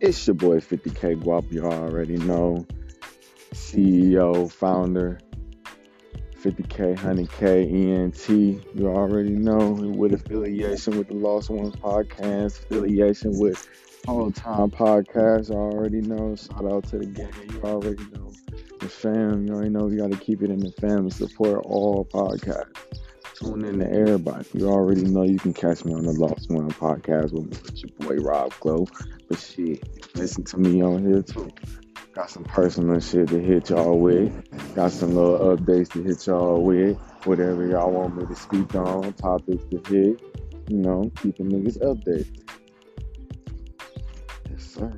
It's your boy 50K Guap, you already know. CEO, founder, 50K, 100K, ENT, you already know. With affiliation with the Lost Ones podcast, affiliation with All Time Podcast, you already know. Shout out to the gang, you already know. The fam, you already know you got to keep it in the fam support all podcasts. Tune in to everybody. You already know you can catch me on the Lost One podcast with, your boy Rob Glow. But shit, listen to me on here too. Got some personal shit to hit y'all with. Got some little updates to hit y'all with. Whatever y'all want me to speak on, topics to hit. You know, keeping niggas updated. Yes, sir.